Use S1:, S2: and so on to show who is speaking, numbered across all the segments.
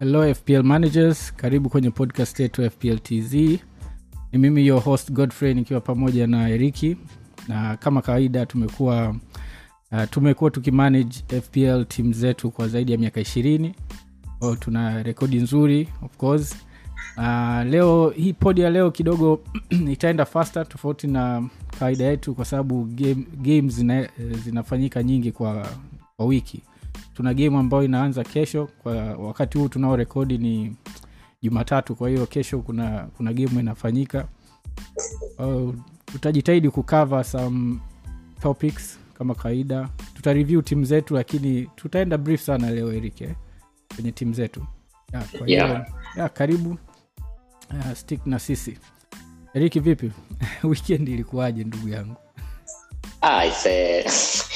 S1: hello fpl managers. Karibu kwenye podcast yetu fpl tz ni mimi your host godfrey nikiwa pamoja na eriki. Na kama kawaida tumekuwa uh, tumekuwa tukimanage fpl tim zetu kwa zaidi ya miaka ishirini. Kwao tuna rekodi nzuri of course. Uh, leo hii pod ya leo kidogo itaenda faster tofauti na kawaida yetu kwa sababu game, games zina, zinafanyika nyingi kwa, kwa wiki tuna game ambayo inaanza kesho. Kwa wakati huu tunao rekodi ni jumatatu kwa hiyo kesho kuna kuna game inafanyika. Uh, tutajitahidi kukava some topics kama kawaida. Tutareview timu zetu lakini tutaenda brief sana leo eric eh, kwenye timu zetu. Ya, kwa hiyo
S2: Yeah.
S1: ya, karibu. Uh, stick na sisi. Eriki vipi? Weekend ilikuwaje ndugu yangu?
S2: Ah,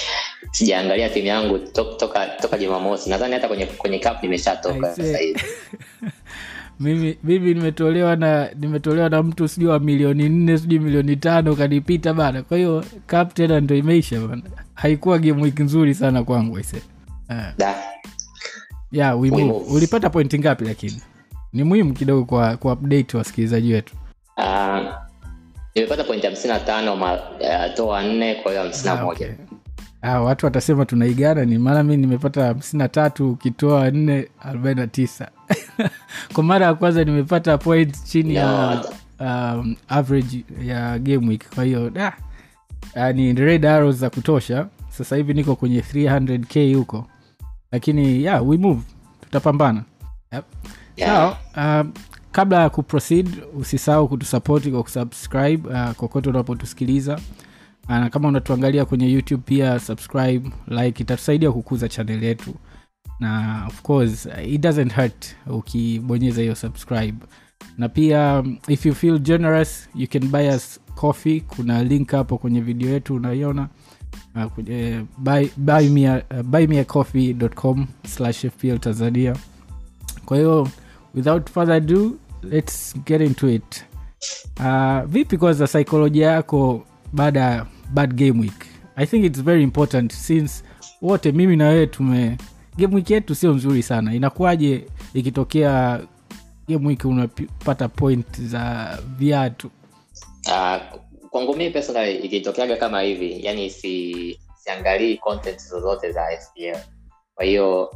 S2: sijaangalia timu yangu to, toka toka jumamosi. Nadhani hata kwenye kwenye cup nimeshatoka sasa hivi.
S1: Mimi mimi nimetolewa na nimetolewa na mtu sijui wa milioni nne sijui milioni tano kanipita bana. Kwa hiyo cup tena ndo imeisha bana. Haikuwa game wiki nzuri sana kwangu ise uh, yeah, we move. ulipata pointi ngapi lakini? Ni muhimu kidogo kwa kwa update wasikilizaji wetu.
S2: Uh, nimepata pointi hamsini na tano uh, toa nne kwa hiyo hamsini na
S1: Ah,
S2: moja.
S1: okay. Ah, watu watasema tunaigana ni maana mi nimepata hamsini na tatu ukitoa nne arobaini na tisa. Kwa mara ya kwanza nimepata point chini ya um, average ya game week. Kwa hiyo ah, ni red arrows za kutosha. Sasa hivi niko kwenye 300k huko. Lakini yeah, we move. Tutapambana. Yep.
S2: Yeah.
S1: sawa um, kabla ya kuproceed usisahau kutusapoti kwa kusubscribe uh, kokote unapotusikiliza. Uh, na kama unatuangalia kwenye youtube pia subscribe like itatusaidia kukuza chanel yetu. Na of course it doesn't hurt ukibonyeza hiyo subscribe. Na pia if you feel generous you can buy us coffee. Kuna link hapo kwenye video yetu unaiona. Uh, kwenye buy, uh, buymeacoffee.com fpl tanzania. Kwa hiyo without further ado let's get into it. Uh, vipi kwanza saikolojia yako baada bad game week. I think its very important since wote mimi na wewe tume game week yetu sio nzuri sana. Inakuwaje ikitokea game week unapata point za viatu?
S2: Uh, kwangu mii personally ikitokeaga kama hivi yani si siangalii content zozote za fpl kwa hiyo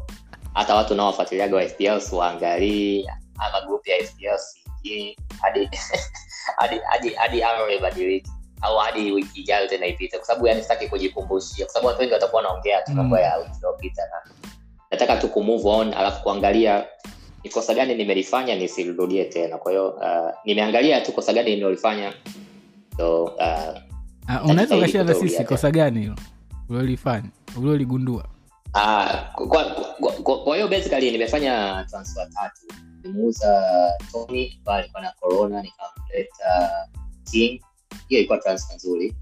S2: hata watu unaowafuatiliaga wa fpl siwaangalii ama grupu ya fpl siingii hadi hadi hadi hadi au hadi wiki ijayo tena ipite kwa sababu yani sitaki kujikumbushia kwa sababu watu wengi watakuwa wanaongea tu
S1: Mm.
S2: ya wiki iliyopita na nataka tu kumove on alafu kuangalia ni kosa gani nimelifanya nisirudie tena. Kwa hiyo uh, nimeangalia tu kosa gani nilolifanya so uh,
S1: uh, unaweza ukashia na sisi kosa gani hilo ulilifanya uliloligundua
S2: Ah, kwa, kwa, kwa, kwa hiyo basically nimefanya transfer tatu. Nimuuza tony ambaye alikuwa na corona nikamleta king hiyo ilikuwa transfer nzuri.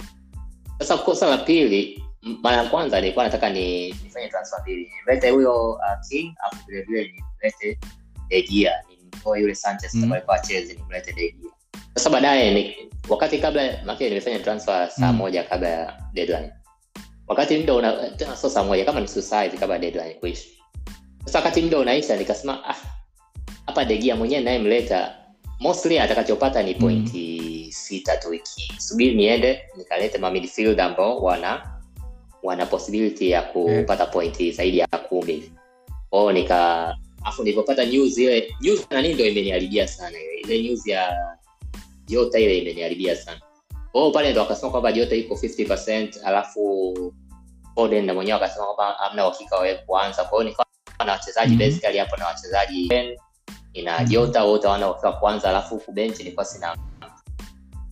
S2: Sasa kosa la pili mara ya kwanza nilikuwa nataka ni nifanye transfer mbili. Nilete huyo uh, king afu vilevile nimlete degia nimtoe yule sanchez
S1: Mm.
S2: alikuwa achezi nimlete degia sasa baadaye wakati kabla makini nimefanya transfer saa
S1: Mm.
S2: moja kabla ya deadline. Wakati muda una tena sio saa moja kama nusu saa hivi kabla deadline kuisha. Sasa wakati muda unaisha nikasema ah hapa degia mwenyewe nayemleta mostly atakachopata ni pointi sita tu wiki. Subiri niende nikalete ma ambao wana wana possibility ya kupata pointi zaidi ya kumi. Kwao nika afu nilivyopata news ile news na nini imeniharibia sana ile ile news ya jota ile imeniharibia sana. Kwao pale ndo akasema kwamba jota iko 50 alafu Foden na mwenyewe akasema kwamba hamna uhakika wa kuanza. Kwa hiyo nikawa na wachezaji
S1: Mhm.
S2: basically hapo na wachezaji ina jota wote wana uhakika kuanza alafu huku benchi nilikuwa sina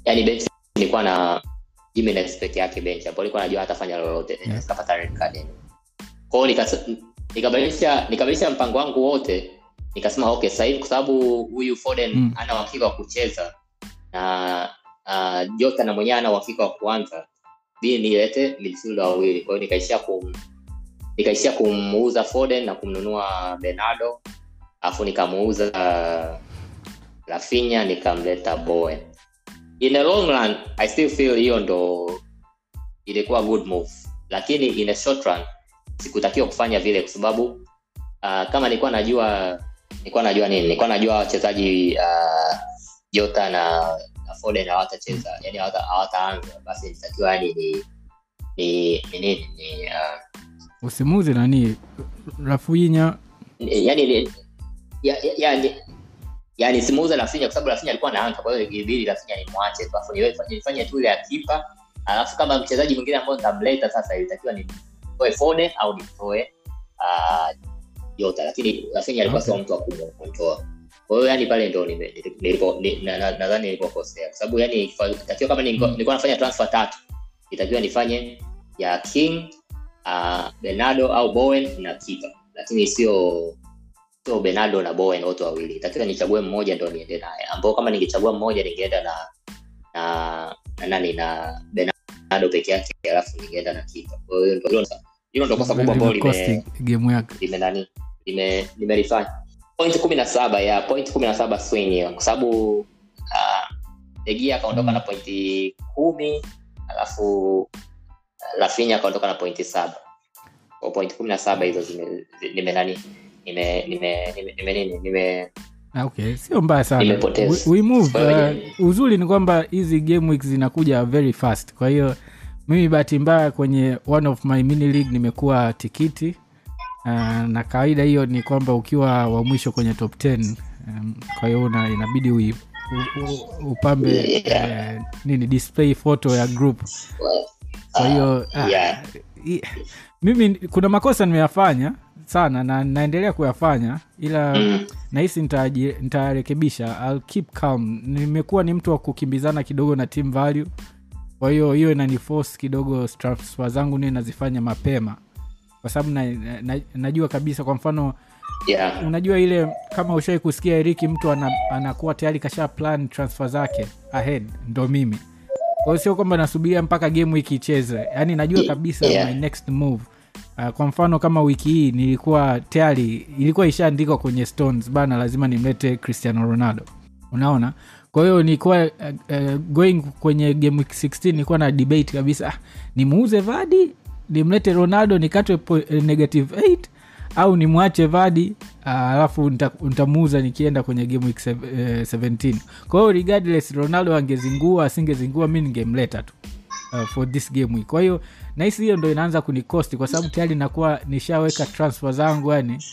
S2: yani benchi nilikuwa na Jimenez peke yake bench hapo nilikuwa najua hatafanya lolote
S1: Yeah.
S2: nikapata red card yani kwa hiyo nikabadilisha nikabadilisha mpango wangu wote nikasema okay sasa hivi kwa sababu huyu Foden
S1: Mm.
S2: ana uhakika wa kucheza na uh, Jota na mwenyewe ana uhakika wa kuanza bi nilete midfielder wawili kwa hiyo nikaishia kum nikaishia kumuuza Foden na kumnunua Bernardo alafu nikamuuza uh, Rafinha nikamleta Bowen in the long run I still feel hiyo ndo ilikuwa good move. Lakini in a short run sikutakiwa kufanya vile kwa sababu uh, kama nilikuwa najua nilikuwa najua nini? Nilikuwa najua wachezaji uh, jota na, na foden hawatacheza. Yani hawataanza. Basi nitakiwa yani ni ni ni nini? Ni uh,
S1: usimuzi nani rafuinya
S2: ni- yani ya, ya, ya, yani simuuze Rafinha kwa sababu Rafinha alikuwa anaanza kwa hiyo ilibidi Rafinha nimwache tu tu ile ya alafu kama mchezaji mwingine ambayo nitamleta sasa ilitakiwa nimtoe Foden au nimtoe uh, Jota. Lakini Rafinha alikuwa sio mtu wa kumtoa. Yani pale ndo nadhani nilipokosea. Kwa sababu yani itakiwa kama nilikuwa nafanya transfer tatu itakiwa nifanye ya King uh, Bernardo au Bowen na kipa lakini sio sio Bernardo na Bowen wote wawili. Takiwa nichague mmoja ndo niende naye. Ambao kama ningechagua mmoja ningeenda na na na nani na Bernardo peke yake alafu ningeenda na kipa kwa hiyo hilo hilo ndo kosa kubwa ambalo lime
S1: game yake.
S2: lime nani lime limelifanya. Point kumi na saba ya point kumi na saba swing kwa sababu uh, degia akaondoka
S1: Mm.
S2: na pointi kumi alafu Rafinha akaondoka na pointi saba. Kwa point kumi na saba hizo zime zi- nime nime nime nime nime nime
S1: Ah, okay. Sio mbaya sana. We, we move, uh, uzuri ni kwamba hizi game weeks zinakuja very fast. Kwa hiyo mimi bahati mbaya kwenye one of my mini league nimekuwa tikiti. Uh, na kawaida hiyo ni kwamba ukiwa wa mwisho kwenye top 10 um, kwa hiyo inabidi ui, u, u, upambe
S2: Yeah.
S1: uh, nini display photo ya group. Kwa hiyo ah,
S2: yeah.
S1: Mimi kuna makosa nimeyafanya sana na naendelea kuyafanya ila
S2: mm,
S1: nahisi nitarekebisha I'll keep calm. Nimekuwa ni mtu wa kukimbizana kidogo na team value. Kwa hiyo hiyo inaniforce kidogo transfer zangu niwe nazifanya mapema. Kwa sababu na, na, najua kabisa kwa mfano
S2: yeah.
S1: unajua ile kama ushawai kusikia eriki mtu ana, anakuwa tayari kasha plan transfer zake ahead ndo mimi. Kwao sio kwamba nasubiria mpaka game wiki icheze yaani najua kabisa
S2: Yeah.
S1: my next move uh, kwa mfano kama wiki hii nilikuwa tayari ilikuwa ishaandikwa kwenye stones bana lazima nimlete cristiano ronaldo. Unaona? Kwa hiyo nilikuwa uh, uh, going kwenye game week 16 nilikuwa na debate kabisa. Ah, nimuuze vadi nimlete ronaldo nikatwe eh, negative 8 au nimwache vadi ah, alafu ntamuuza nitamuuza nikienda kwenye game week eh, 17 kwa hiyo regardless ronaldo angezingua asingezingua mi ningemleta tu uh, for this game week. Kwa hiyo nahisi hiyo ndo inaanza kunikosti kwa sababu tayari nakuwa nishaweka transfer zangu yani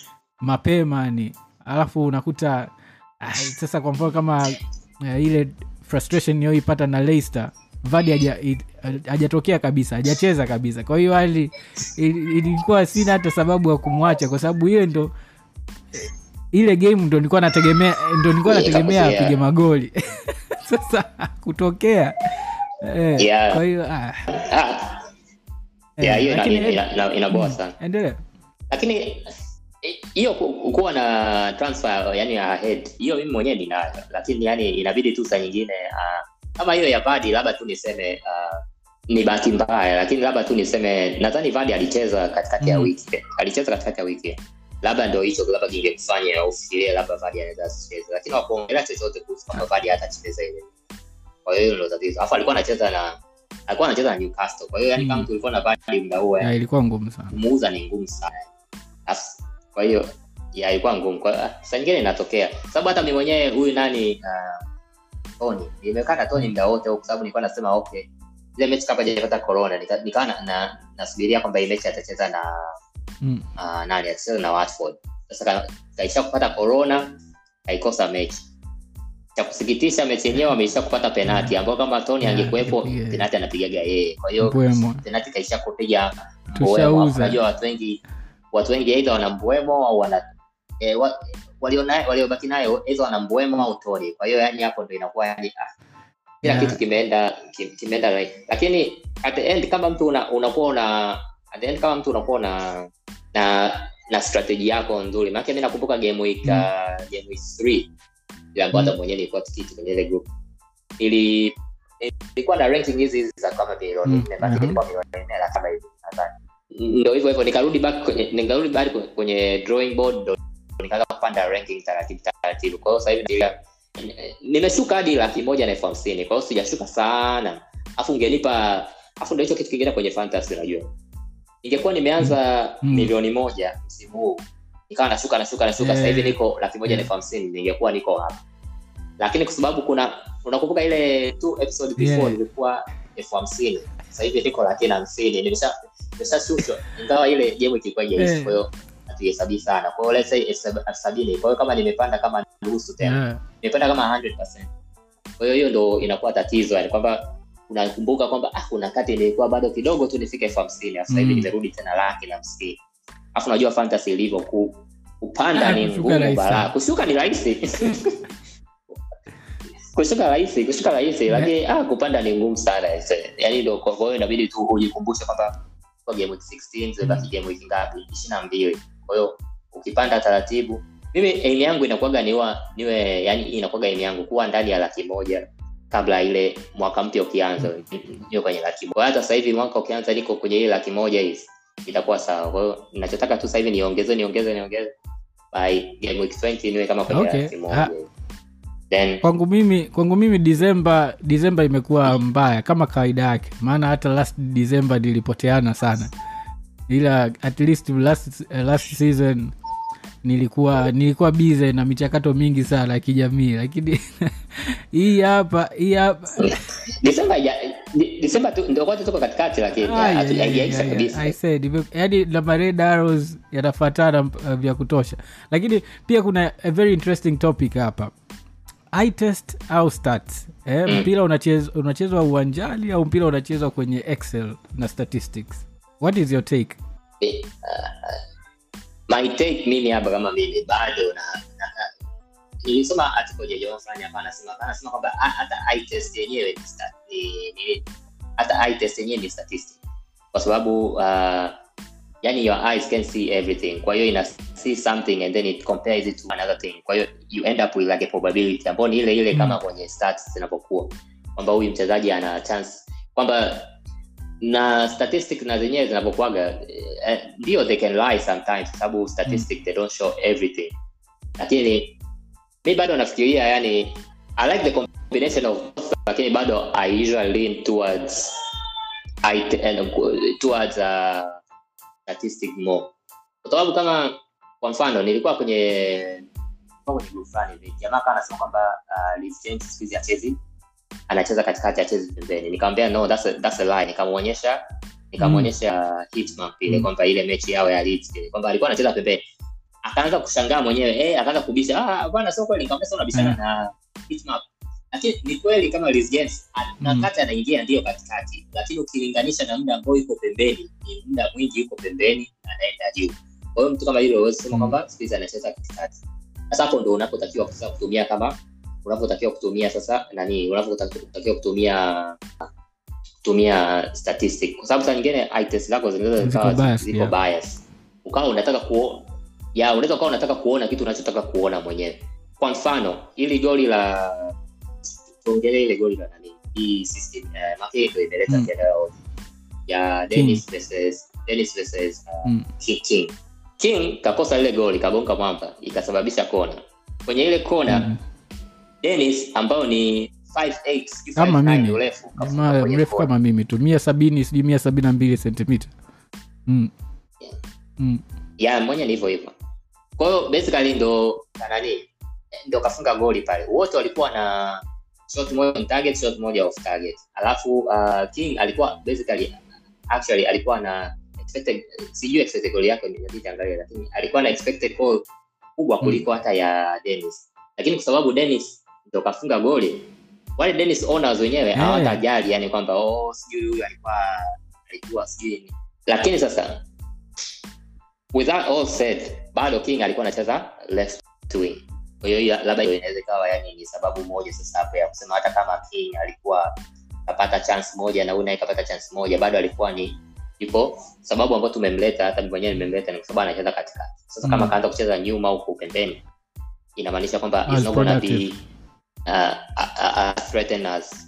S1: mapema yani alafu unakuta ah, sasa kwa mfano kama uh, ile frustration niyoipata na leicester vadi hajatokea kabisa hajacheza kabisa. Kwa hiyo hali ilikuwa sina hata sababu ya kumwacha kwa sababu hiyo ndo eh, ile game ndo nilikuwa nategemea ndo nilikuwa nategemea apige magoli. Sasa kutokea eh,
S2: Yeah.
S1: kwa hiyo ah,
S2: Ah, yeah, hiyo ina- ina- ina- ina- inaboa
S1: mm,
S2: sana.
S1: endelea.
S2: Lakini eh, hiyo kuwa na transfer yani ahead hiyo mimi mwenyewe ninayo. Lakini yani inabidi tu saa nyingine uh, kama hiyo ya vadi labda tu niseme uh, ni bahati mbaya. Lakini labda tu niseme nadhani vadi alicheza katikati ya
S1: Mm.
S2: wiki. Alicheza katikati ya wiki. Labda ndo hicho labda kingekufanya ufikirie labda vadi anaweza asicheze. Lakini wakuongelea chochote kuhusu kwamba vadi hatacheza ile kwa hiyo hilo ndo tatizo. Alafu alikuwa anacheza na alikuwa anacheza na newcastle. Kwa hiyo yani
S1: Mm.
S2: kama tulikuwa na muda huo
S1: ilikuwa ngumu sana.
S2: kumuuza ni ngumu sana. As- kwa hiyo ya ilikuwa ngumu. Kwa saa nyingine inatokea. Sababu hata mi mwenyewe huyu nani uh, tony nimekaa na tony muda wote kwa sababu nilikuwa nasema okay ile mechi kama hajapata corona nika- nikawa na, na, nasubiria kwamba hii mechi atacheza na
S1: mm.
S2: uh, nani atacheza na watford. Sasa kaisha kupata corona kaikosa mechi cha kusikitisha mechi yenyewe ameisha kupata penati ambao kama tony
S1: Yeah,
S2: angekuwepo
S1: yeah.
S2: penati anapigaga yeye. Kwa hiyo penati kaisha kupiga unajua watu wengi watu wengi aidha wana mbwemo au wana e, wa, waliobaki nayo aidha wana mbwemo au toni kwa hiyo yani hapo ndo inakuwa yani ah, kila
S1: Yeah.
S2: kitu kimeenda kimeenda right. lakini at the end kama mtu una- unakuwa una at the end kama mtu unakuwa una na na strategy yako nzuri. Maanake mi nakumbuka game week
S1: Mm.
S2: uh, game week 3 ile ambayo hata
S1: Mm.
S2: mwenyewe nilikuwa tikiti kwenye ile group. Ili ilikuwa na ranking hizi hizi za kama milioni
S1: Mm,
S2: nne basi ilikuwa milioni nne na kama hivi nadhani. Ndo hivyo hivyo nikarudi back kwenye nikarudi back kwenye- drawing board ndo nikaanza kupanda ranking taratibu taratibu. Kwa hiyo sasa hivi nimeshuka hadi laki moja na elfu hamsini. Kwa hiyo sijashuka sana. Afu ungenipa afu ndo hicho kitu kingine kwenye fantasy unajua. Ingekuwa nimeanza
S1: Mm.
S2: milioni moja msimu huu nikawa nashuka nashuka nashuka. Yeah. sahivi niko laki moja na elfu hamsini ningekuwa niko hapa lakini kwa sababu kuna unakumbuka ile two episode before
S1: Yeah.
S2: nilikuwa elfu hamsini. Sasa hivi laki na hamsini. Nimesha nimeshashushwa ingawa ile jemu ikikuwa jaishi yeah. kwahiyo hatuihesabii sana. Kwa hiyo let's say elfu sabini. Kwahiyo kama nimepanda kama nusu tena.
S1: Yeah.
S2: nimepanda kama 100 kwahiyo hiyo ndo inakuwa tatizo yani kwamba unakumbuka kwamba ah, kuna kati nilikuwa bado kidogo tu nifike elfu hamsini alafu
S1: Mm.
S2: nimerudi tena laki na hamsini. Alafu unajua fantasy ilivyo ku, kupanda
S1: Ah,
S2: ni ngumu balaa kushuka ni rahisi kushuka rahisi kushuka rahisi
S1: Yeah.
S2: lakini ah, kupanda ni ngumu sana ese. yani ndo kwa hiyo inabidi tu ujikumbushe kwamba kwa game week 16 zimebaki game week ngapi ishirini na mbili kwa hiyo ukipanda taratibu mimi aim yangu inakuwaga niwa niwe yani inakuwaga aim yangu kuwa ndani ya laki moja kabla ile mwaka mpya ukianza niwe kwenye laki moja hata sasa hivi mwaka ukianza niko kwenye ile laki moja hizi itakuwa sawa kwa hiyo ninachotaka tu sasa hivi niongeze niongeze niongeze by game week 20 niwe kama kwenye
S1: Okay.
S2: laki
S1: Ha.
S2: Then
S1: kwangu mimi kwangu mimi disemba disemba imekuwa mbaya kama kawaida yake. Maana hata last disemba nilipoteana sana. Ila at least last, uh, last season nilikuwa nilikuwa bize na michakato mingi sana ya kijamii. Lakini hii hapa hii hapa.
S2: Desemba haija- Di- Desemba tu ndio kwanza tuko katikati lakini
S1: Ai,
S2: hatu-
S1: ai,
S2: haijaisha
S1: ai, ai,
S2: kabisa
S1: I said, ime- yaani na mared arrows yanafatana uh, vya kutosha. Lakini pia kuna a very interesting topic hapa eye test au stats. Eh,
S2: Mm.
S1: mpira unachezwa unachezwa uwanjani au mpira unachezwa kwenye excel na statistics? What is your take?
S2: Uh, my take mimi hapa kama mimi bado na, nilisoma article ya fulani hapa anasema anasema kwamba hata eye test yenyewe ni- hata eye test yenyewe ni statistic. Kwa sababu uh, yani your eyes can see everything. Kwa hiyo ina see something and then it compares it to another thing. Kwa hiyo you end up with like a probability ambayo ni ile ile kama kwenye stats zinapokuwa kwamba huyu mchezaji ana chance. Kwamba na statistic na zenyewe zinapokuaga eh, ndio they can lie sometimes kwa sababu statistic they don't show everything. Lakini mi bado nafikiria yani i like the combination of lakini bado i usually lean towards I, towards uh, statistic more. Kwa sababu kama kwa mfano nilikuwa kwenye kwenye group fulani hivi jamaa kaa anasema kwamba uh, Reece James siku hizi achezi anacheza katikati achezi pembeni. Nikamwambia no that's a, that's a lie. Nikamwonyesha nikamwonyesha mm. hitmap ile
S1: Mm.
S2: kwamba ile mechi yao ya Leeds ile kwamba alikuwa anacheza pembeni. Akaanza kushangaa mwenyewe eh akaanza kubisha ah bwana sio kweli. Nikamwambia sasa unabishana
S1: Mm.
S2: na hitmap lakini ni kweli kama Reece James a- na
S1: Mm.
S2: anaingia ndio katikati. Lakini ukilinganisha na muda ambao yuko pembeni ni muda mwingi yuko pembeni anaenda juu. Kwa hiyo mtu kama hilo huwezi kusema kwamba siku hizi anacheza katikati. Sasa hapo ndo unapotakiwa sasa kutumia kama unapotakiwa kutumia sasa nani unapotakiwa kutumia kutumia statistic. Kwa sababu saa nyingine test zako zinaweza zikawa ziko bias. Ukawa unataka kuona ya unaweza ukawa unataka kuona kitu unachotaka kuona mwenyewe. Kwa mfano ili goli la tuongelee ile goli la nani hii system eh, imeleta
S1: Mm.
S2: tena ya Dennis versus Dennis versus uh,
S1: Mm.
S2: King, King King kakosa ile goli kagonga mwamba ikasababisha kona kwenye ile kona
S1: Mm.
S2: Dennis ambao ni 5'8", sijui
S1: Kama mimi.
S2: urefu
S1: mrefu kama mimi tu mia sabini sijui mia sabini na mbili sentimita mm. mm.
S2: ya mwenye ni hivyo hivyo kwahiyo basically ndo nani ndo kafunga goli pale wote walikuwa na shot moja on target shot moja off target. Alafu uh, king alikuwa basically actually alikuwa na expected sijui expected goal yake inabidi angalia lakini alikuwa na expected goal kubwa kuliko hata ya Dennis. Lakini kwa sababu Dennis ndo kafunga goli wale Dennis owners wenyewe hawatajali hey. yani kwamba oh sijui huyu alikuwa alikuwa sijui lakini sasa with that all said bado king alikuwa anacheza left wing kwa hiyo labda inaweza ikawa yani ni sababu moja sasa hapo ya kusema hata kama king alikuwa kapata chance moja na huyu naye kapata chance moja bado alikuwa ni ipo sababu ambayo tumemleta hata mimi mwenyewe nimemleta ni kwa sababu anacheza katikati sasa kama
S1: Mm.
S2: kaanza kucheza nyuma huku pembeni inamaanisha kwamba is not gonna be
S1: productive.
S2: uh, threatened as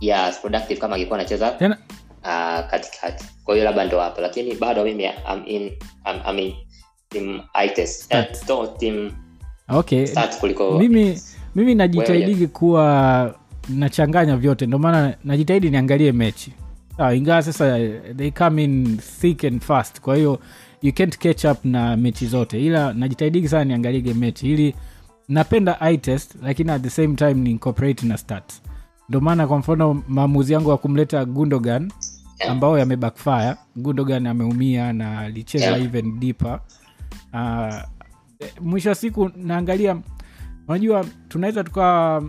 S2: yeah as productive kama angekuwa anacheza
S1: Tena-
S2: uh, katikati kwa hiyo labda ndo hapo lakini bado mimi I'm in, I'm, I'm in team
S1: okay.
S2: Start kuliko
S1: mimi mimi najitahidigi kuwa nachanganya vyote ndio maana najitahidi niangalie mechi. Sawa ingawa sasa they come in thick and fast kwa hiyo you can't catch up na mechi zote ila najitahidigi sana niangalie game mechi ili napenda itest lakini at the same time ni incorporate na stats. Ndio maana kwa mfano maamuzi yangu ya kumleta gundogan ambao yamebackfire gundogan ameumia na alicheza
S2: Yeah.
S1: even deeper. Uh, mwisho wa siku naangalia unajua tunaweza tukawa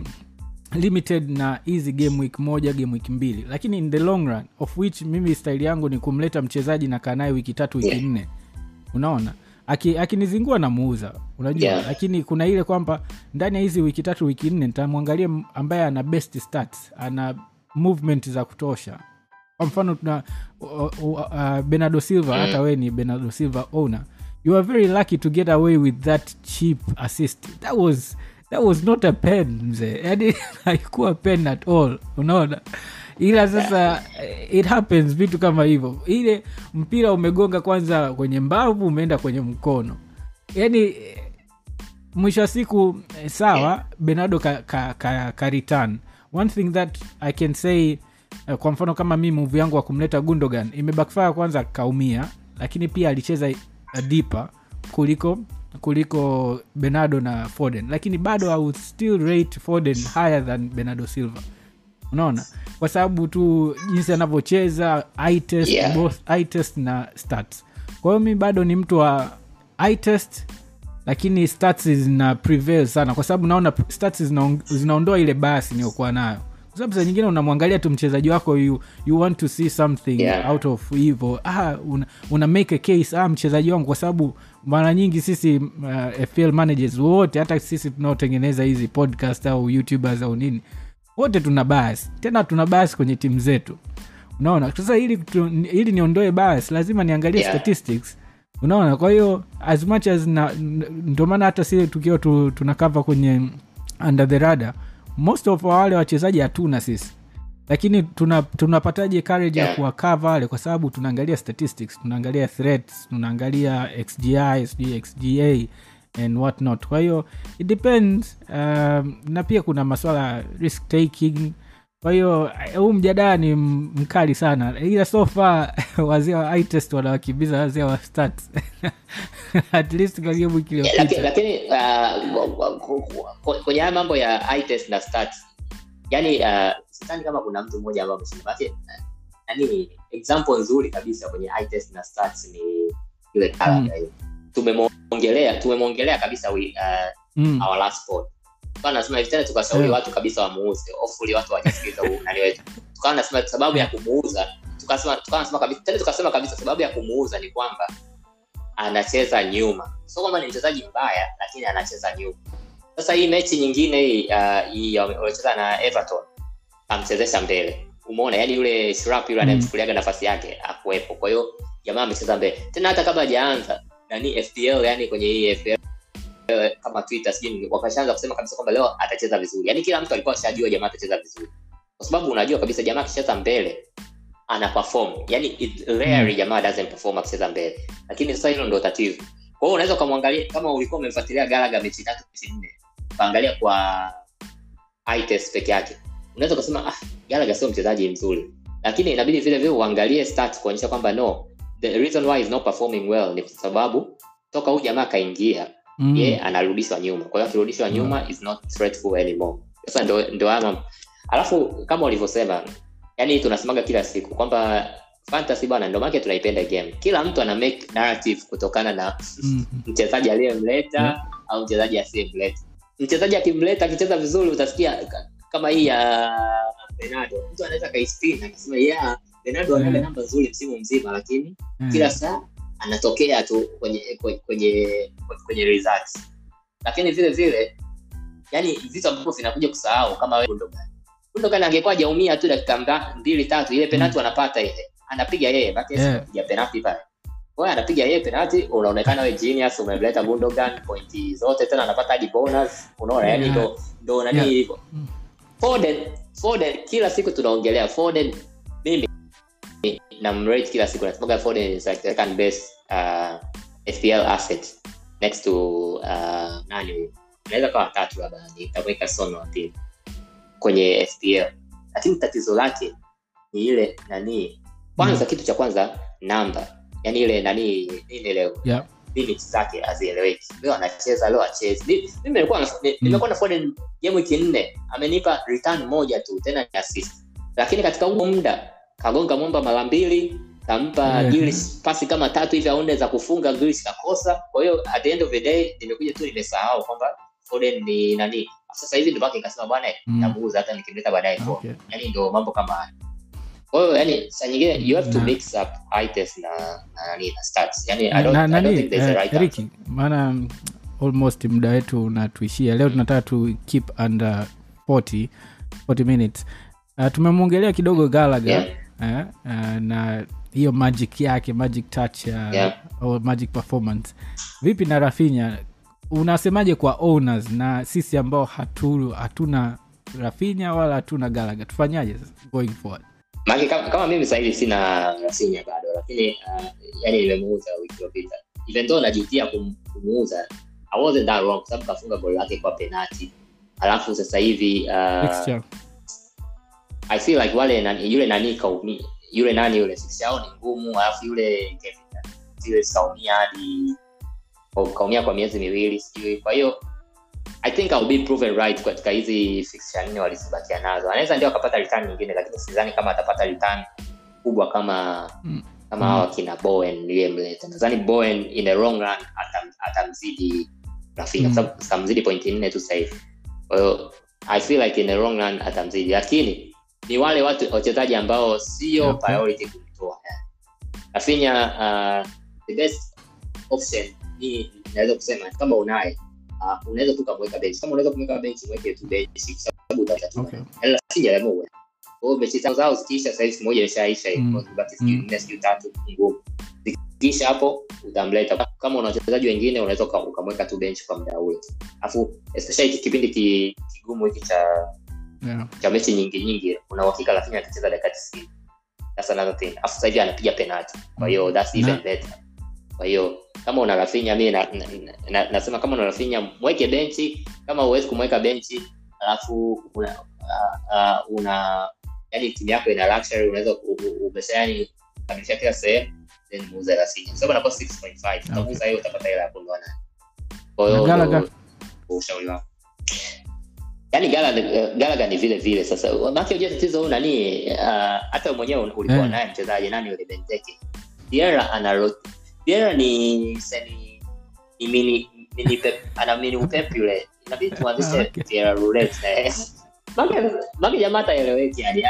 S1: limited na hizi game week moja game week mbili lakini in the long run of which mimi staili yangu ni kumleta mchezaji na kaa naye wiki tatu wiki
S2: Yeah.
S1: nne unaona akinizingua Aki namuuza unajua
S2: Yeah.
S1: lakini kuna ile kwamba ndani ya hizi wiki tatu wiki nne nitamwangalia ambaye ana best stats ana movement za kutosha kwa mfano tuna uh, uh, uh, benado silva
S2: Mm.
S1: hata we ni benado silva owner you are very lucky to get away with that cheap assist. That was that was not a pen mzee. Yani pen at all. Unaona? Ila sasa it happens vitu kama hivyo. Ile mpira umegonga kwanza kwenye mbavu umeenda kwenye mkono. Yani mwisho wa siku eh, sawa benardo ka, ka, ka, ka one thing that i can say uh, kwa mfano kama mi muvi yangu wa kumleta gundogan imebackfire kwanza kaumia lakini pia alicheza dipa kuliko kuliko benardo na foden. Lakini bado i would still rate foden higher than benardo silver unaona? Kwa sababu tu jinsi anavyocheza itest
S2: Yeah.
S1: both itest na stats. Kwa hiyo mi bado ni mtu wa itest lakini stats zina prevail sana. Kwa sababu naona stats zinaondoa ile basi niokuwa nayo kwa sababu saa nyingine unamwangalia tu mchezaji wako you, you want to see something
S2: Yeah.
S1: out of hivo ah, una, una make a case. Ah, mchezaji wangu kwa sababu mara nyingi sisi uh, fl managers wote hata sisi tunaotengeneza hizi podcast au youtubers au nini wote tuna basi tena tuna basi kwenye timu zetu. Unaona? Sasa ili, ili niondoe basi lazima niangalie
S2: Yeah.
S1: statistics. Unaona? Kwa hiyo as much as ndio maana hata si tukiwa tu, tunakava kwenye under the radar most of wale wachezaji hatuna sisi. Lakini tuna- tunapataje courage ya kuwakava wale kwa sababu tunaangalia statistics tunaangalia threats tunaangalia xgi sijui xga and what not. Kwa hiyo it depends um, na pia kuna maswala risk taking kwa hiyo eh, huu mjadala ni mkali sana. Ila so far wazee wa itest wanawakimbiza wazee wa stat at least kwa game wiki iliyopita.
S2: lakini uh, ku- ku- ku- kwenye haya mambo ya itest na stat yani uh, sidhani kama kuna mtu mmoja ambaye ameshinda Maana, uh, example nzuri kabisa kwenye itest na stats ni yule kala mm. tumemwongelea tumemwongelea kabisa we, uh,
S1: mm.
S2: our last pod tukawa nasema hivi tena tukashauri
S1: Yeah.
S2: watu kabisa wamuuze. Hopefully watu wajasikiliza nani wetu tukawa nasema sababu ya kumuuza tukasema tukawa nasema kabisa tena tukasema kabisa sababu ya kumuuza ni kwamba anacheza nyuma. Sio kwamba ni mchezaji mbaya lakini anacheza nyuma. Sasa hii mechi nyingine hii uh, hii ya- na everton amchezesha mbele. Umeona yani yule shrap yule
S1: Mm.
S2: anayemchukuliaga nafasi yake akuwepo kwa hiyo jamaa amecheza mbele. Tena hata kabla hajaanza nani fpl yani kwenye hii fpl kama twitter sijui wakashaanza kusema kabisa kwamba leo atacheza vizuri. Yaani kila mtu alikuwa ashajua jamaa atacheza vizuri. Kwa sababu unajua kabisa jamaa akicheza mbele ana perform. Yani it rarely jamaa doesn't perform akicheza mbele. Lakini sasa hilo ndo tatizo. Kwa hiyo unaweza ukamwangalia kama ulikuwa umemfuatilia galaga mechi tatu mechi nne ukaangalia kwa eye test peke yake unaweza ukasema ah galaga sio mchezaji mzuri. Lakini inabidi vile vile uangalie stats kuonyesha kwamba no the reason why is not performing well ni kwa sababu toka huu jamaa akaingia
S1: Mm.
S2: ye anarudishwa nyuma kwa hiyo akirudishwa nyuma is not threatful anymore sasa ndo, ndo ama alafu kama ulivyosema yani tunasemaga kila siku kwamba fantasy bwana ndo maake tunaipenda game kila mtu ana make narrative kutokana na
S1: Mm.
S2: mchezaji aliyemleta
S1: mm.
S2: au mchezaji asiyemleta mchezaji akimleta akicheza vizuri utasikia kama hii ya benado mtu anaweza akaispin akisema yeah benado anaga namba nzuri msimu mzima lakini
S1: Mm.
S2: kila saa anatokea tu kwenye kwenye kwenye, kwenye results. Lakini vile vile yani vitu ambavyo vinakuja kusahau kama Gundogan Gundogan angekuwa hajaumia tu dakika mbili tatu ile penalti anapata ile. Anapiga yeye baki
S1: Yeah.
S2: ya penalti pale. Kwa anapiga yeye penalti unaonekana wewe genius umemleta Gundogan pointi zote tena anapata hadi bonus. Unaona yani
S1: Yeah.
S2: ndo ndo nani hivyo.
S1: Mm.
S2: Foden Foden kila siku tunaongelea Foden namrate kila siku nasemaga Foden is like the second best uh, FPL asset next to uh, nani naweza kawa tatu labda nitamweka Son wa pili kwenye FPL lakini tatizo lake ni ile nani kwanza kitu cha kwanza namba yani ile nani nini leo
S1: yeah.
S2: zake hazieleweki. Leo anacheza leo achezi mimi nimekuwa nimekuwa na Foden game wiki nne amenipa return moja tu tena ni assist. Lakini katika huo muda kagonga mwamba mara mbili kampa. Grealish pasi kama tatu hivi aunde za kufunga Grealish kakosa kwa hiyo at the end of the day nimekuja tu nimesahau kwamba Foden ni nani sasa hivi ndo mpaka ikasema bwana
S1: Mm.
S2: namuuza hata nikimleta baadaye
S1: Okay.
S2: yani ndo mambo kama haya kwa hiyo yani saa nyingine you have to mix up high na na nani na stats yani I don't,
S1: na,
S2: I don't think there's a
S1: eh,
S2: right.
S1: Maana almost muda wetu unatuishia leo tunataka tu keep under 40, 40 minutes uh, tumemwongelea kidogo galaga
S2: Yeah.
S1: Eh, uh, na hiyo magic yake magic touch uh,
S2: Yeah.
S1: magic performance vipi na rafinya unasemaje kwa owners na sisi ambao hatu, hatuna rafinya wala hatuna galaga tufanyaje going forward
S2: Maki, kama, kama mimi sahivi sina rafinya bado lakini uh, yani nimemuuza wiki iliyopita. ivendo najutia kum, kumuuza I wasn't kwa sababu kafunga goli lake kwa penati Alafu sasa hivi uh. I feel like wale nani, yule nani kaumi yule nani yule sisi yao ni ngumu alafu yule Kevin kaumia hadi kaumia kwa miezi miwili sijui. Kwa hiyo I think I'll be proven right katika hizi fixture nne walizobakia nazo. Anaweza ndio akapata return nyingine lakini sidhani kama atapata return kubwa kama
S1: Mm.
S2: kama
S1: Mm.
S2: kina Bowen niliyemleta. Nadhani Bowen in the long run atam, atamzidi Rafinha
S1: Mm.
S2: kwa sababu kamzidi pointi nne tu sasa hivi. Kwa hiyo I feel like in the long run atamzidi lakini ni wale watu wachezaji ambao sio
S1: Okay.
S2: priority kumtoa. Rafinha uh, the best option ni naweza kusema kama unaye uh, unaweza tu kumweka bench kama unaweza kumweka bench mweke tu bench kwa sababu utatatua
S1: Okay.
S2: ila sijaamua kwa hiyo mechi zao zikiisha sasa hivi moja ishaisha
S1: Mm.
S2: mm.
S1: Mm.
S2: nne siku tatu ngumu zikiisha hapo utamleta kama una wachezaji wengine unaweza uka- ukamweka tu bench kwa muda ule alafu especially kipindi ki- kigumu hiki cha
S1: Yeah.
S2: cha mechi nyingi nyingi una uhakika lakini atacheza dakika 90 that's another thing afu sasa hivi anapiga penalty kwa hiyo that's even
S1: Na-
S2: better. Kwa hiyo kama una rafinya mi na, na, na, nasema kama una rafinya mweke benchi. Kama huwezi kumweka benchi alafu una uh, uh, una yani timu yako ina luxury unaweza umesha yani kamilisha kila sehemu then muuze rafinya sababu anakuwa 6.5 utamuuza hiyo utapata hela ya kununua naye kwa hiyo ushauri wangu yani Gallagher Gallagher ni vile vile sasa. Maana unajua tatizo huyu nani uh, hata mwenyewe ulikuwa
S1: Eh.
S2: naye mchezaji nani yule Benteke Vieira ana ro- ni sani ni mini mini pep ana mini upep yule. Inabidi tuanzishe
S1: Okay.
S2: Vieira roulette eh mage jamaa ataeleweki yani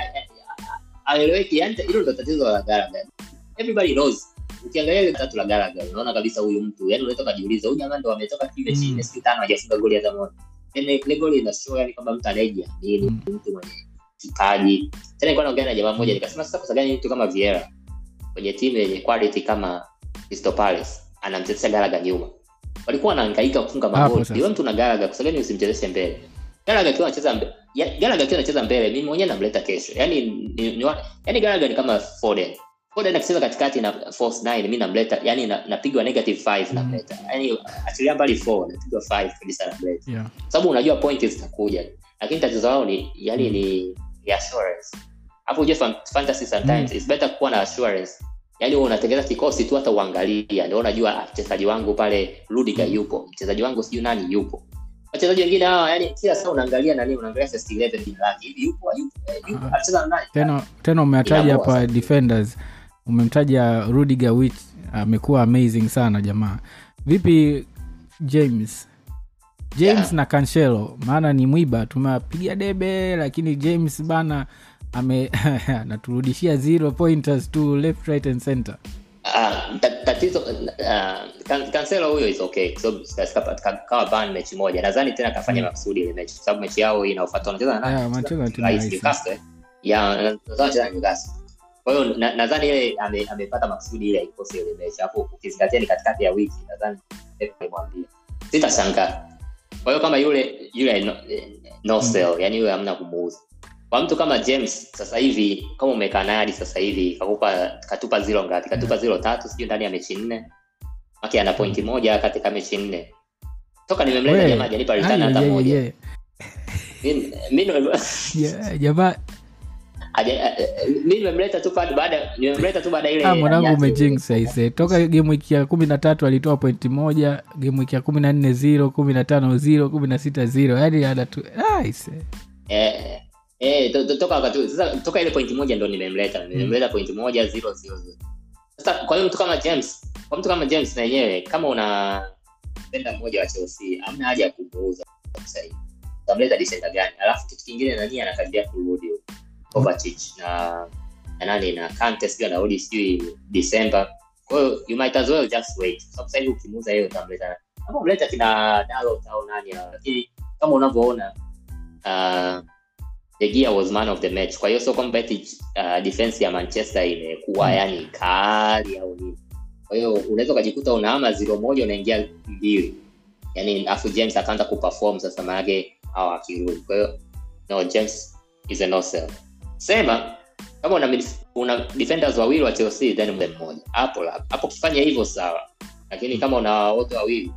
S2: aeleweki yani hilo ndo tatizo la Gallagher everybody knows. Ukiangalia ile tatu la Gallagher unaona kabisa huyu mtu yani unaweza kujiuliza huyu jamaa ndo ametoka kile
S1: Mm.
S2: chini siku tano hajafunga goli hata moja ina show yani kwamba mtu anayejiamini
S1: Mm.
S2: mtu mwenye kipaji. Tena nilikuwa naongea na jamaa mmoja nikasema sasa kwa gani mtu kama Vieira kwenye timu yenye quality kama Crystal Palace anamchezesha garaga nyuma? Walikuwa wanahangaika kufunga magoli. yule mtu na Gallagher kwa usimchezeshe mbele? Gallagher akiwa anacheza mbele ya- akiwa anacheza mbele mimi mwenyewe namleta kesho. Yani ni, ni, yani Gallagher ni kama Foden Foden akicheza katikati na false nine mimi namleta yani na- napigwa negative 5 namleta. Yani achilia mbali 4 napigwa 5 kabisa namleta.
S1: Yeah.
S2: sababu unajua point zitakuja. Lakini tatizo lao ni yani ni, ni assurance. Hapo ujue fantasy sometimes
S1: Mm.
S2: it's better kuwa na assurance. Yani wewe unatengeneza kikosi tu hata uangalia ndio unajua mchezaji wangu pale Rudiger yupo. Mchezaji wangu sijui nani yupo. Wachezaji wengine hawa yani kila saa unaangalia nani unaangalia first 11 jina lake hivi yupo yupo. Eh,
S1: Ah.
S2: anacheza nani
S1: tena tena
S2: umeataja
S1: hapa
S2: defenders
S1: defenders umemtaja rudiger wit amekuwa amazing sana jamaa. Vipi james? James
S2: Yeah.
S1: na kanshelo maana ni mwiba tumewapiga debe lakini james bana ame anaturudishia zero pointers to left right and center.
S2: Ah, tatizo uh, kanselo huyo is okay so kawa ban mechi moja. Nadhani tena kafanya
S1: Mm.
S2: makusudi ile mechi kwa sababu mechi yao inaofuata wanacheza na?
S1: Yeah, na
S2: nadhani na kwa hiyo na- nadhani ile ame- amepata makusudi ile aikose ile mechi hapo ukizingatia ni katikati ya wiki nadhani alimwambia. Sitashangaa. Kwa hiyo kama yule yule no, no sell yani yule hamna kumuuza. Kwa mtu kama james sasa hivi kama umekaa naye hadi sasa hivi kakupa katupa zilo ngapi? Katupa zilo tatu sijui ndani ya mechi nne. Maki ana pointi moja katika mechi nne. Toka nimemleta jamaa janipa
S1: ritani
S2: hata moja.
S1: jamaa
S2: nimemleta tu pale baada nimemleta tu baada ile
S1: Ah, mwanangu umejinx aise. Toka game wiki ya kumi na tatu alitoa pointi moja game wiki ya kumi na nne ziro kumi na tano ziro kumi na sita ziro yani anatu aise.
S2: Eh, eh, to- to- toka wakati sasa toka ile pointi moja ndo nimemleta. Nimemleta pointi moja ziro ziro sasa kwa hiyo mtu kama james kwa mtu kama james na yenyewe kama una penda mmoja wa chelsea hamna haja ya kumuuza sasa hivi. Utamleta disenda gani? Alafu kitu kingine nani anakaribia kurudi. Kovacic na na nani na Kante sijui anarudi sijui December. Kwa hiyo you might as well just wait. Kwa sababu hivi ukimuuza yeye utamleta kama umleta kina Dalot au nani lakini kama unavyoona uh, De Gea was man of the match. Kwa hiyo sio kwamba eti uh, defense ya manchester imekuwa
S1: Mm.
S2: yani kali au nini. Kwa hiyo unaweza ukajikuta unaama ziro moja unaingia mbili. Yani afu james akaanza kuperform sasa maanake au akirudi. Kwa hiyo no james is a no sell sema kama una, midf- una defenders wawili wa chelsea then mmoja. Hapo hapo ukifanya hivyo sawa. Lakini kama una wote wawili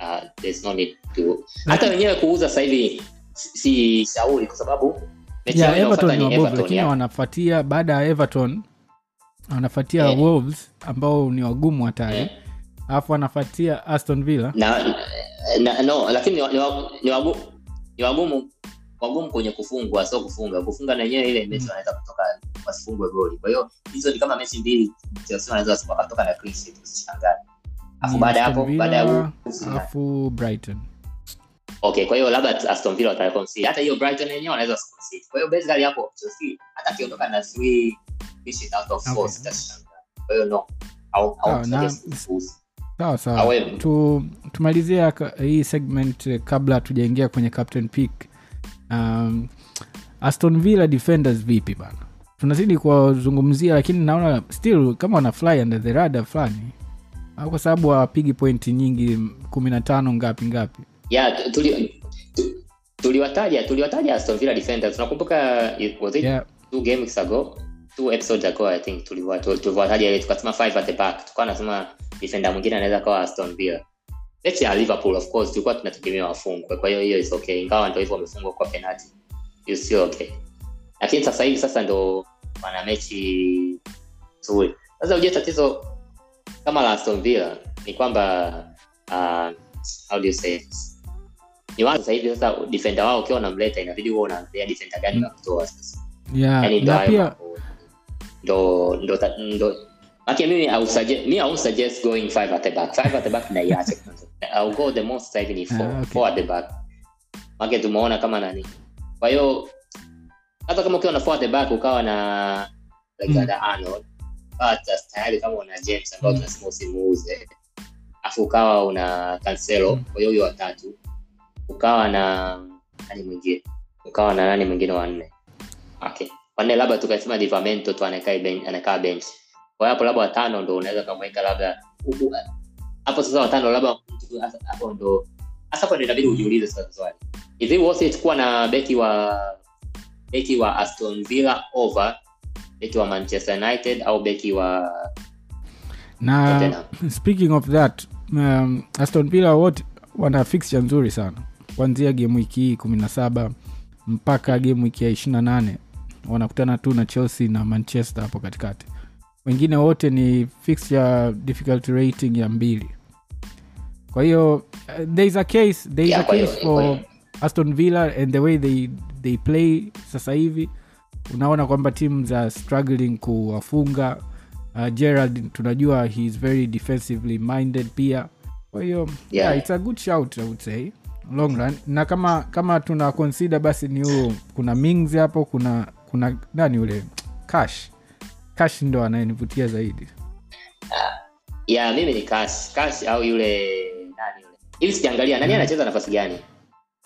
S2: uh, there's no need to hata wenyewe kuuza sasa hivi si shauri kwa sababu
S1: yeah, everton ni wabovu lakini wanafuatia baada ya everton wanafuatia
S2: yeah.
S1: wolves ambao ni wagumu hatari.
S2: Eh.
S1: alafu wanafuatia aston villa.
S2: Na, na no lakini ni wagumu wagumu kwenye kufungwa sio kufunga. Kufunga na yenyewe ile mechi wanaweza kutoka wasifungwe goli. Kwa hiyo hizo ni kama mechi mbili Chelsea wanaweza wakatoka na clean sheet usishangae. Afu baada ya hapo baada ya
S1: alafu brighton.
S2: Okay kwa hiyo labda Aston Villa wataconcede hata hiyo Brighton yenyewe wanaweza kuconcede kwa hiyo basically hapo Chelsea hata kiondoka na 3 clean out of 4
S1: Okay.
S2: sitashangaa. Kwa hiyo no. Au au
S1: sawa sawa tumalizia hii segment eh, kabla tujaingia kwenye captain pick um, aston villa defenders vipi bana? Tunazidi kuwazungumzia lakini naona still kama wana fly under the rada fulani. Au kwa sababu hawapigi pointi nyingi kumi na tano ngapi ngapi?
S2: Yeah tu- tuli tuliwataja tuliwataja Aston Villa defenders. Unakumbuka was it
S1: yeah,
S2: two games ago? Two episodes ago i think tuliwa- tu- tuliwataja ile tukasema five at the back. Tukawa nasema defender mwingine anaweza kawa Aston Villa mechi ya Liverpool of course tulikuwa tunategemea wafungwe kwa hiyo hiyo is okay ingawa ndio hivyo wamefungwa kwa penalty hiyo sio okay lakini sasa hivi sasa ndo wana mechi nzuri sasa ujue tatizo kama la Aston Villa ni kwamba uh, how do you say this? ni wao sasa hivi sasa defender wao ukiwa unamleta inabidi huwa unaangalia defender gani kutoa sasa
S1: yeah.
S2: yani ndo
S1: pia
S2: ndo ndo ndo Maki mimi would suggest me I would suggest going five at the back. Five at the back na iache kwanza. I'll go the most likely for, ni.
S1: Ah, okay.
S2: The back. make tumeona kama nani. Kwa hiyo hata kama ukiwa na the back ukawa na Alexander Arnold hata tayari kama una James ambao
S1: Mm.
S2: tunasema usimuuze. Afu ukawa una Cancelo
S1: Mm.
S2: kwa hiyo huyo watatu. Ukawa na nani mwingine? Ukawa na nani mwingine wa nne? Okay. Wanne labda tukasema Livramento tu anakaa bench, anakaa bench. Kwa hiyo hapo labda watano ndo unaweza kumweka labda hapo sasa watano labda hapo ndo hasa hapo inabidi ujiulize sasa swali. Hivi worth it kuwa na beki wa beki wa Aston Villa over beki wa Manchester United au beki wa
S1: na
S2: Tottenham?
S1: speaking of that um, aston villa wote wana fixture nzuri sana kuanzia game wiki hii kumi na saba mpaka game wiki ya ishiri na nane wanakutana tu na chelsea na manchester hapo katikati wengine wote ni fixture difficulty rating ya mbili kwa hiyo uh, there is a case there is
S2: Yeah,
S1: a case
S2: kwa
S1: for
S2: hiyo-
S1: aston villa and the way they, they play sasa hivi. Unaona kwamba timu za struggling kuwafunga. Uh, gerald tunajua he is very defensively minded pia. Kwa hiyo yeah.
S2: Yeah.
S1: yeah, it's a good shout i would say long run. Na kama kama tuna consider basi ni huo kuna mings hapo kuna kuna nani ule cash. Cash ndo anayenivutia zaidi.
S2: Ya mimi ni Cash, Cash au yule Hivi sijaangalia nani
S1: Mm.
S2: anacheza nafasi gani?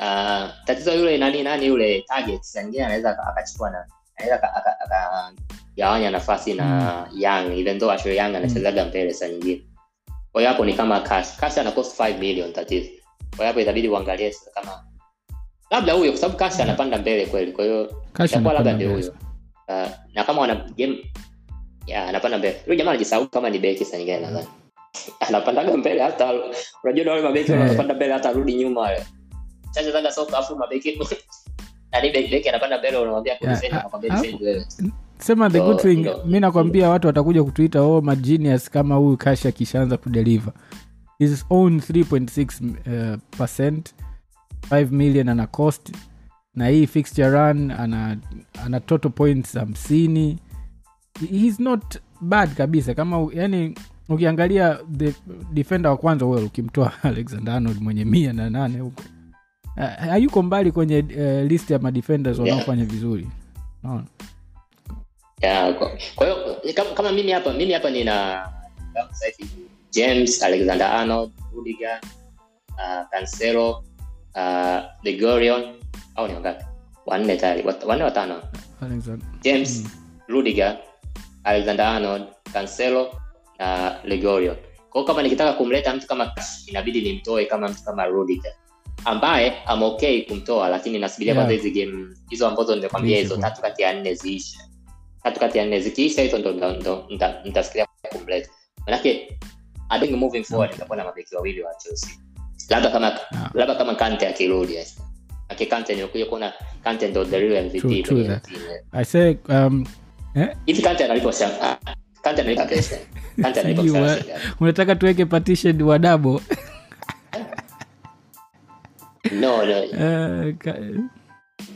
S2: Uh, tatizo yule nani nani yule target nyingine anaweza akachukua na anaweza aka- aka- akagawanya nafasi na Young even though Ashley Young anachezaga mbele saa nyingine. Kwa hiyo hapo ni kama Cash. Cash ana cost 5 million tatizo. Kwa hiyo hapo itabidi uangalie kama labda huyo kwa sababu Cash anapanda mbele kweli. Kwa hiyo itakuwa labda ndio huyo. Uh, na kama wana game yeah, anapanda mbele. Yule jamaa anajisahau kama ni beki saa nyingine nadhani. Anapandaga mbele hata unajua na wale mabeki
S1: Eh.
S2: wanapanda mbele hata arudi nyuma wale. Chache soka afu mabeki nani beki beki anapanda mbele unamwambia
S1: Yeah,
S2: anakwambia defend wewe.
S1: sema the
S2: Ndo-
S1: good thing
S2: ndo-
S1: mi nakwambia watu watakuja kutuita oh magenius kama huyu kashi akishaanza kudeliver. His own 3.6 uh, percent 5 million ana cost na hii fixture run ana, ana total points hamsini. He's not bad kabisa kama yani ukiangalia the defender wa kwanza well ukimtoa alexander arnold mwenye mia na nane huko uh, hayuko mbali kwenye uh, list ya madefenders
S2: Yeah.
S1: wanaofanya vizuri no.
S2: yeah, kwa hiyo kama, kama mimi hapa mimi hapa nina james alexander arnold rudiger uh, cancelo uh, the au ni wangapi wanne tayari wanne watano james mm. rudiger alexander arnold cancelo na legorion Kwa kama nikitaka kumleta mtu kama inabidi nimtoe kama mtu kama rudiger ambaye am okay kumtoa lakini nasubiria
S1: Yeah.
S2: kwanza hizi game hizo ambazo nimekwambia hizo tatu kati ya nne ziishe tatu kati ya nne zikiisha hizo ndo nitafikiria kumleta manake I think moving forward itakuwa na mabeki wawili wa chelsea labda kama
S1: Yeah.
S2: labda kama kante akirudi yes. Manake kante nimekuja kuona kante ndo the real mvp
S1: True, true that. I say um, eh,
S2: hivi kante analipwa ah,
S1: unataka tuweke partition wa dabo?
S2: No no.
S1: Uh, ka-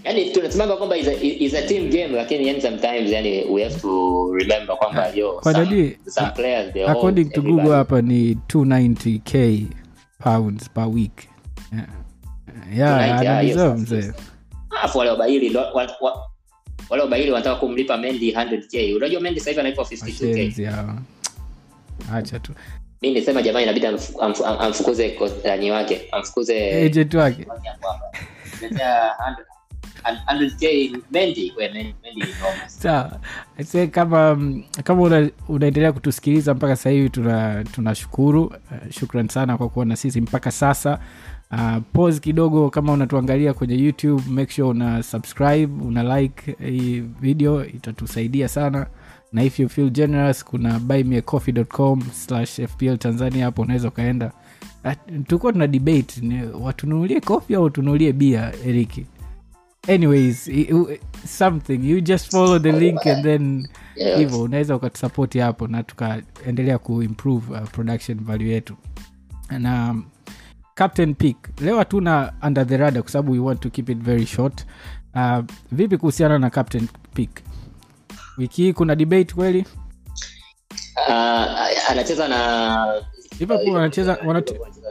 S2: yani tunasimama kwamba is a, is a team game lakini yani sometimes yani we have to remember kwamba yo
S1: kwa
S2: some, some players they hold
S1: according to
S2: everybody.
S1: google hapa ni 290k pounds per week. Yeah,
S2: 290,
S1: yeah
S2: ah, sasa.
S1: mzee.
S2: alafu wale wabaili ndo- wa- wa- wale wabaili wanataka kumlipa mendi 100k unajua mendi sasa hivi analipwa 52k
S1: acha tu.
S2: Mi nisema jamani inabidi amfu- amfu- am- amfukuze nani wake amfukuze
S1: agent wake.
S2: wake hapo hapa. Letea 100 100k mendi we mendi mendi ni noma
S1: sawa. Se kama mm, kama una, unaendelea kutusikiliza mpaka sasa hivi tuna tunashukuru. Uh, shukran sana kwa kuwa na sisi mpaka sasa uh, pause kidogo kama unatuangalia kwenye youtube make sure una subscribe una like hii video itatusaidia sana. Na if you feel generous kuna buymeacoffee.com fpl tanzania hapo unaweza ukaenda. Tulikuwa tuna debate ni watununulie kofi au tununulie bia eriki anyways something you just follow the link and then
S2: hivo
S1: yes. unaweza ukatusapoti hapo na tukaendelea kuimprove uh, production value yetu. Na um, captain pick leo hatuna under the rada kwa sababu we want to keep it very short. Uh, vipi kuhusiana na captain pick wiki hii kuna debate kweli?
S2: Uh, anacheza na
S1: liverpool wanacheza wana,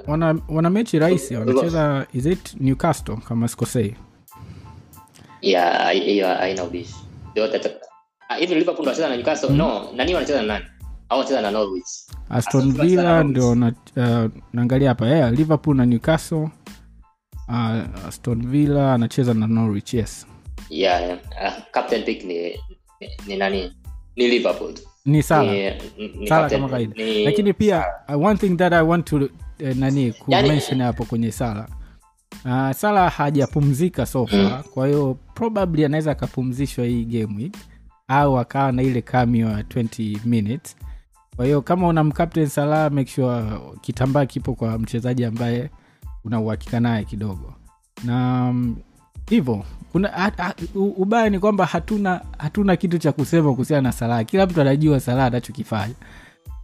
S1: wana, wana mechi rahisi wanacheza is it newcastle kama sikosei?
S2: Yeah, hiyo haina ubishi. Ah, hivi liverpool wanacheza na newcastle? No nani wanacheza na nani wanacheza na norwich.
S1: Aston
S2: Villa
S1: ndio na, uh, naangalia hapa yeah, liverpool na newcastle. Uh, aston villa anacheza na norwich yes.
S2: Yeah, yeah. Uh, captain pick ni, ni, ni nani? Ni liverpool.
S1: Ni sala
S2: Ni- ni
S1: Salah
S2: captain-
S1: kama kawaida.
S2: ni-
S1: lakini pia uh, one thing that i want to uh, nani
S2: Yani-
S1: hapo kwenye sala uh, sala hajapumzika sofa
S2: Mm.
S1: kwa hiyo probably anaweza akapumzishwa hii game week au akawa na ile cameo ya 20 minutes kwa hiyo kama una mcaptain salah make sure kitambaa kipo kwa mchezaji ambaye una uhakika naye kidogo. Na mm, hivyo kuna ubaya ni kwamba hatuna hatuna kitu cha kusema kuhusiana na salah. Kila mtu anajua salah anachokifanya.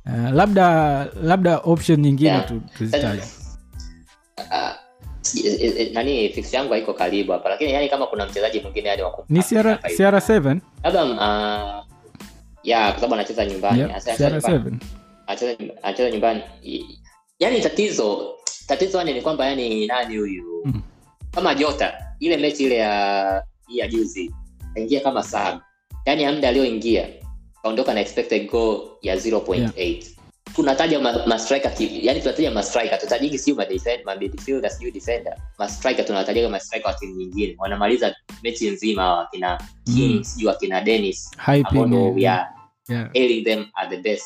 S1: Uh, labda labda option nyingine
S2: Yeah.
S1: tu, tuzitaje.
S2: Eh, eh, nani fix yangu haiko karibu hapa lakini yani kama kuna mchezaji mwingine yani wa
S1: ni CR, cr7
S2: labda ah, ya kwa sababu anacheza nyumbani
S1: yeah,
S2: Anacheza- nyumbani.
S1: cr7
S2: anacheza nyumba- anacheza nyumbani. I- yani tatizo tatizo yani ni kwamba yani nani huyu?
S1: Mm.
S2: kama jota ile mechi ile ya ya juzi aingia kama saba yani amda aliyoingia kaondoka na expected goal ya 0.8 tunataja mastrika ma yani tunataja mastrika tutajiki siu ma siu defender. Ma tunawatajaga ma wa timu nyingine. Wanamaliza mechi nzima wakina akina
S1: Mm.
S2: sijui wakina
S1: denis
S2: ambao ya
S1: yeah.
S2: them at the best.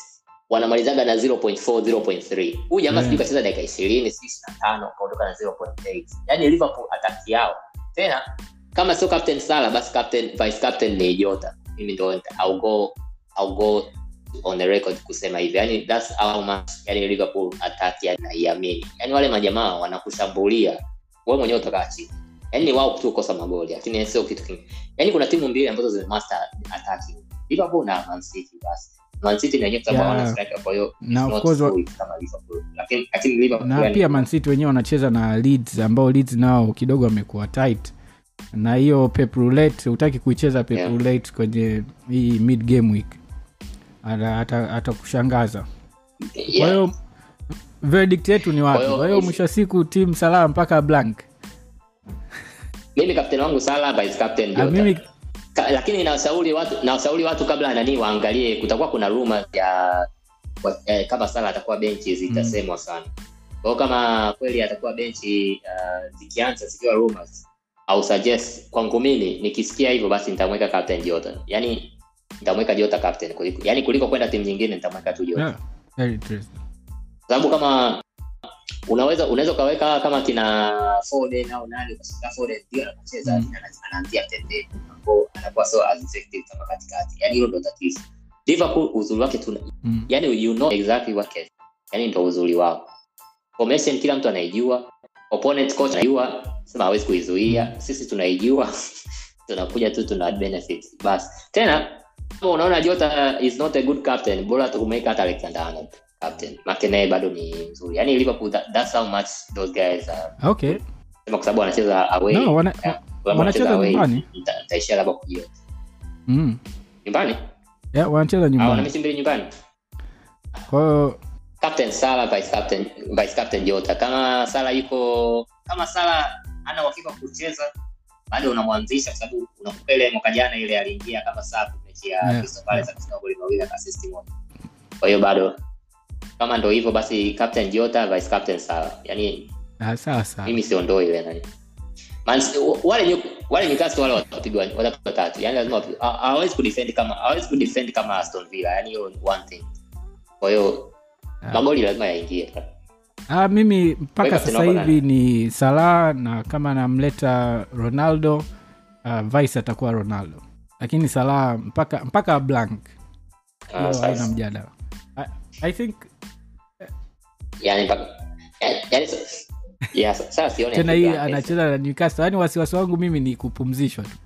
S2: Wanamalizaga na 0.4 0.3 huyu jamaa
S1: Yeah.
S2: sijui kacheza dakika ishirini si ishiri na tano kaondoka na 0.8 yani liverpool ataki yao. Tena kama sio captain sala basi captain vice captain ni jota mimi ndo I'll go, I'll go on the record kusema hivi. Yani that's how much yani liverpool attack anaiamini naiamini yani wale majamaa wanakushambulia wewe mwenyewe utakaa chini yani ni wao tu kukosa magoli lakini sio kitu kingine. Yani kuna timu mbili ambazo zimemaster attacking liverpool. Na basi
S1: pia mancity wenyewe wanacheza na leads ambao leads nao kidogo wamekuwa tight. Na hiyo pep hutaki kuicheza pep
S2: Yeah.
S1: kwenye hii mid game week. Atakushangaza.
S2: Yeah.
S1: kwa hiyo verdict yetu ni wapi?
S2: Kwa hiyo-
S1: mwisho wa siku tim salama mpaka blank.
S2: Mimi captain wangu sala vice captain
S1: Ah, mimi
S2: Ka, lakini nawashauri watu nawashauri watu kabla nani waangalie kutakuwa kuna rumors ya eh, kama sala atakuwa benchi zitasemwa sana. Kwao, kama kweli atakuwa benchi uh, zikianza zikiwa rumors au suggest kwangu mimi nikisikia hivyo basi nitamweka captain Jota yani nitamweka Jota captain kuliko yani kuliko kwenda timu nyingine nitamweka tu Jota.
S1: Yeah,
S2: sababu kama unaweza unaweza ukaweka kama kina Foden au nani ukashika Foden ndio anacheza
S1: Mm.
S2: mm. anaanzia pembeni hapo anakuwa so as effective kama katikati. Yani hilo ndo tatizo. Liverpool uzuri wake tu
S1: Mm.
S2: yani you know exactly what can yani ndo uzuri wao. Formation kila mtu anaijua. Opponent coach anajua. Sema hawezi kuizuia. Sisi tunaijua. Tunakuja tu tuna basi tena unaona Jota is not a good captain bora tukumweka hata Alexander Arnold captain naye bado ni mzuri. Yani Liverpool that, that's how much those guys are
S1: okay.
S2: sema kwa sababu wanacheza away.
S1: No, wana-
S2: Yeah,
S1: wanacheza nyumbani.
S2: nita- nitaishia labda kujio
S1: mm.
S2: nyumbani?
S1: Yeah, wanacheza
S2: nyumbani. wana mechi mbili nyumbani?
S1: Kwa hiyo
S2: captain Salah vice captain vice captain Jota. Kama Salah yuko kama Salah ana uhakika kucheza bado unamwanzisha kwa sababu unakumbuka ile mwaka jana ile aliingia kama sub mechi ya Crystal Palace akafunga goli mawili akasisti moja. Kwa hiyo bado kama ndo hivyo basi captain Jota vice captain sawa yani
S1: ah, sawa sawa.
S2: mimi ile nani. Wale wale Newcastle wale watapigwa watapigwa tatu. Yani lazima hawezi kudefend kama hawezi kudefend kama Aston Villa. Yani hiyo one thing. Kwa hiyo
S1: Ah.
S2: magoli lazima yaingie.
S1: Ah, mimi mpaka sasa hivi ni Salah na kama namleta Ronaldo uh, Vice atakuwa Ronaldo, lakini Salah mpaka mpaka blank. Haina mjadala. I, I think
S2: yani yani- yeah, sasa sioni
S1: tena hii anacheza na Newcastle, Yaani wasiwasi wangu mimi ni kupumzishwa tu,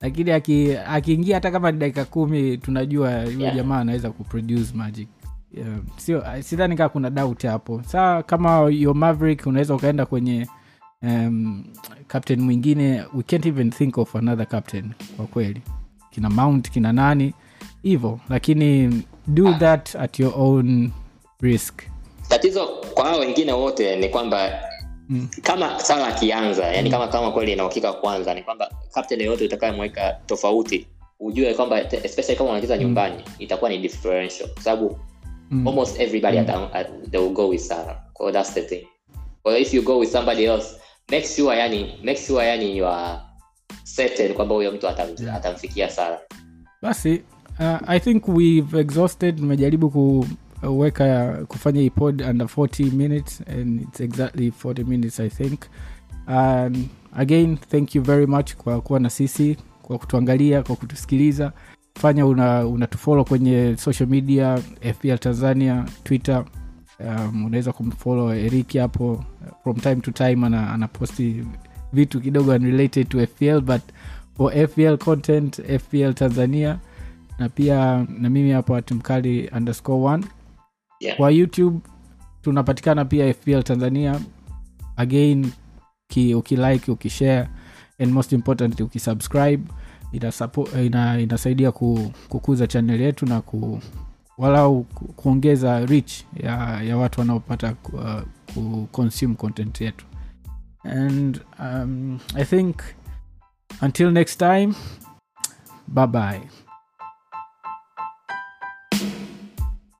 S1: lakini aki- akiingia hata kama ni dakika kumi tunajua yule
S2: Yeah.
S1: jamaa anaweza kuproduce magic. Yeah, sio sidhani kaa kuna doubt hapo. Saa kama yo Maverick unaweza ukaenda kwenye um, captain mwingine, we can't even think of another captain kwa kweli, kina Mount kina nani hivyo, lakini do that at your own risk.
S2: Tatizo kwa hao wengine wote ni kwamba
S1: Mm.
S2: kama sala akianza yani kama kama kweli ina uhakika kwanza ni kwamba captain yoyote utakayemweka tofauti ujue kwamba especially kama unacheza nyumbani itakuwa ni differential kwa sababu
S1: Mm.
S2: almost everybody at, at, they will go with Salah. So that's the thing. Or if you go with somebody else, make sure yani make sure yani you are certain kwamba huyo mtu atam,
S1: Yeah.
S2: atamfikia Salah.
S1: basi uh, i think we've exhausted tumejaribu kuweka kufanya hii pod under 40 minutes and it's exactly 40 minutes i think. Um, again thank you very much kwa kuwa na sisi kwa kutuangalia kwa kutusikiliza. Fanya una unatufolo kwenye social media fpl tanzania twitter. Um, unaweza kumfolo eriki hapo from time to time ana, anaposti vitu kidogo unrelated to fpl but for fpl content fpl tanzania. Na pia na mimi hapo atimkali underscore one
S2: Yeah.
S1: kwa youtube tunapatikana pia fpl tanzania. Again ki, ukilike ukishare and most importantly ukisubscribe. Inasupport- ina, inasaidia ku, kukuza channel yetu na ku, walau kuongeza reach ya, ya watu wanaopata uh, ku content yetu. And um, i think until next time bye bye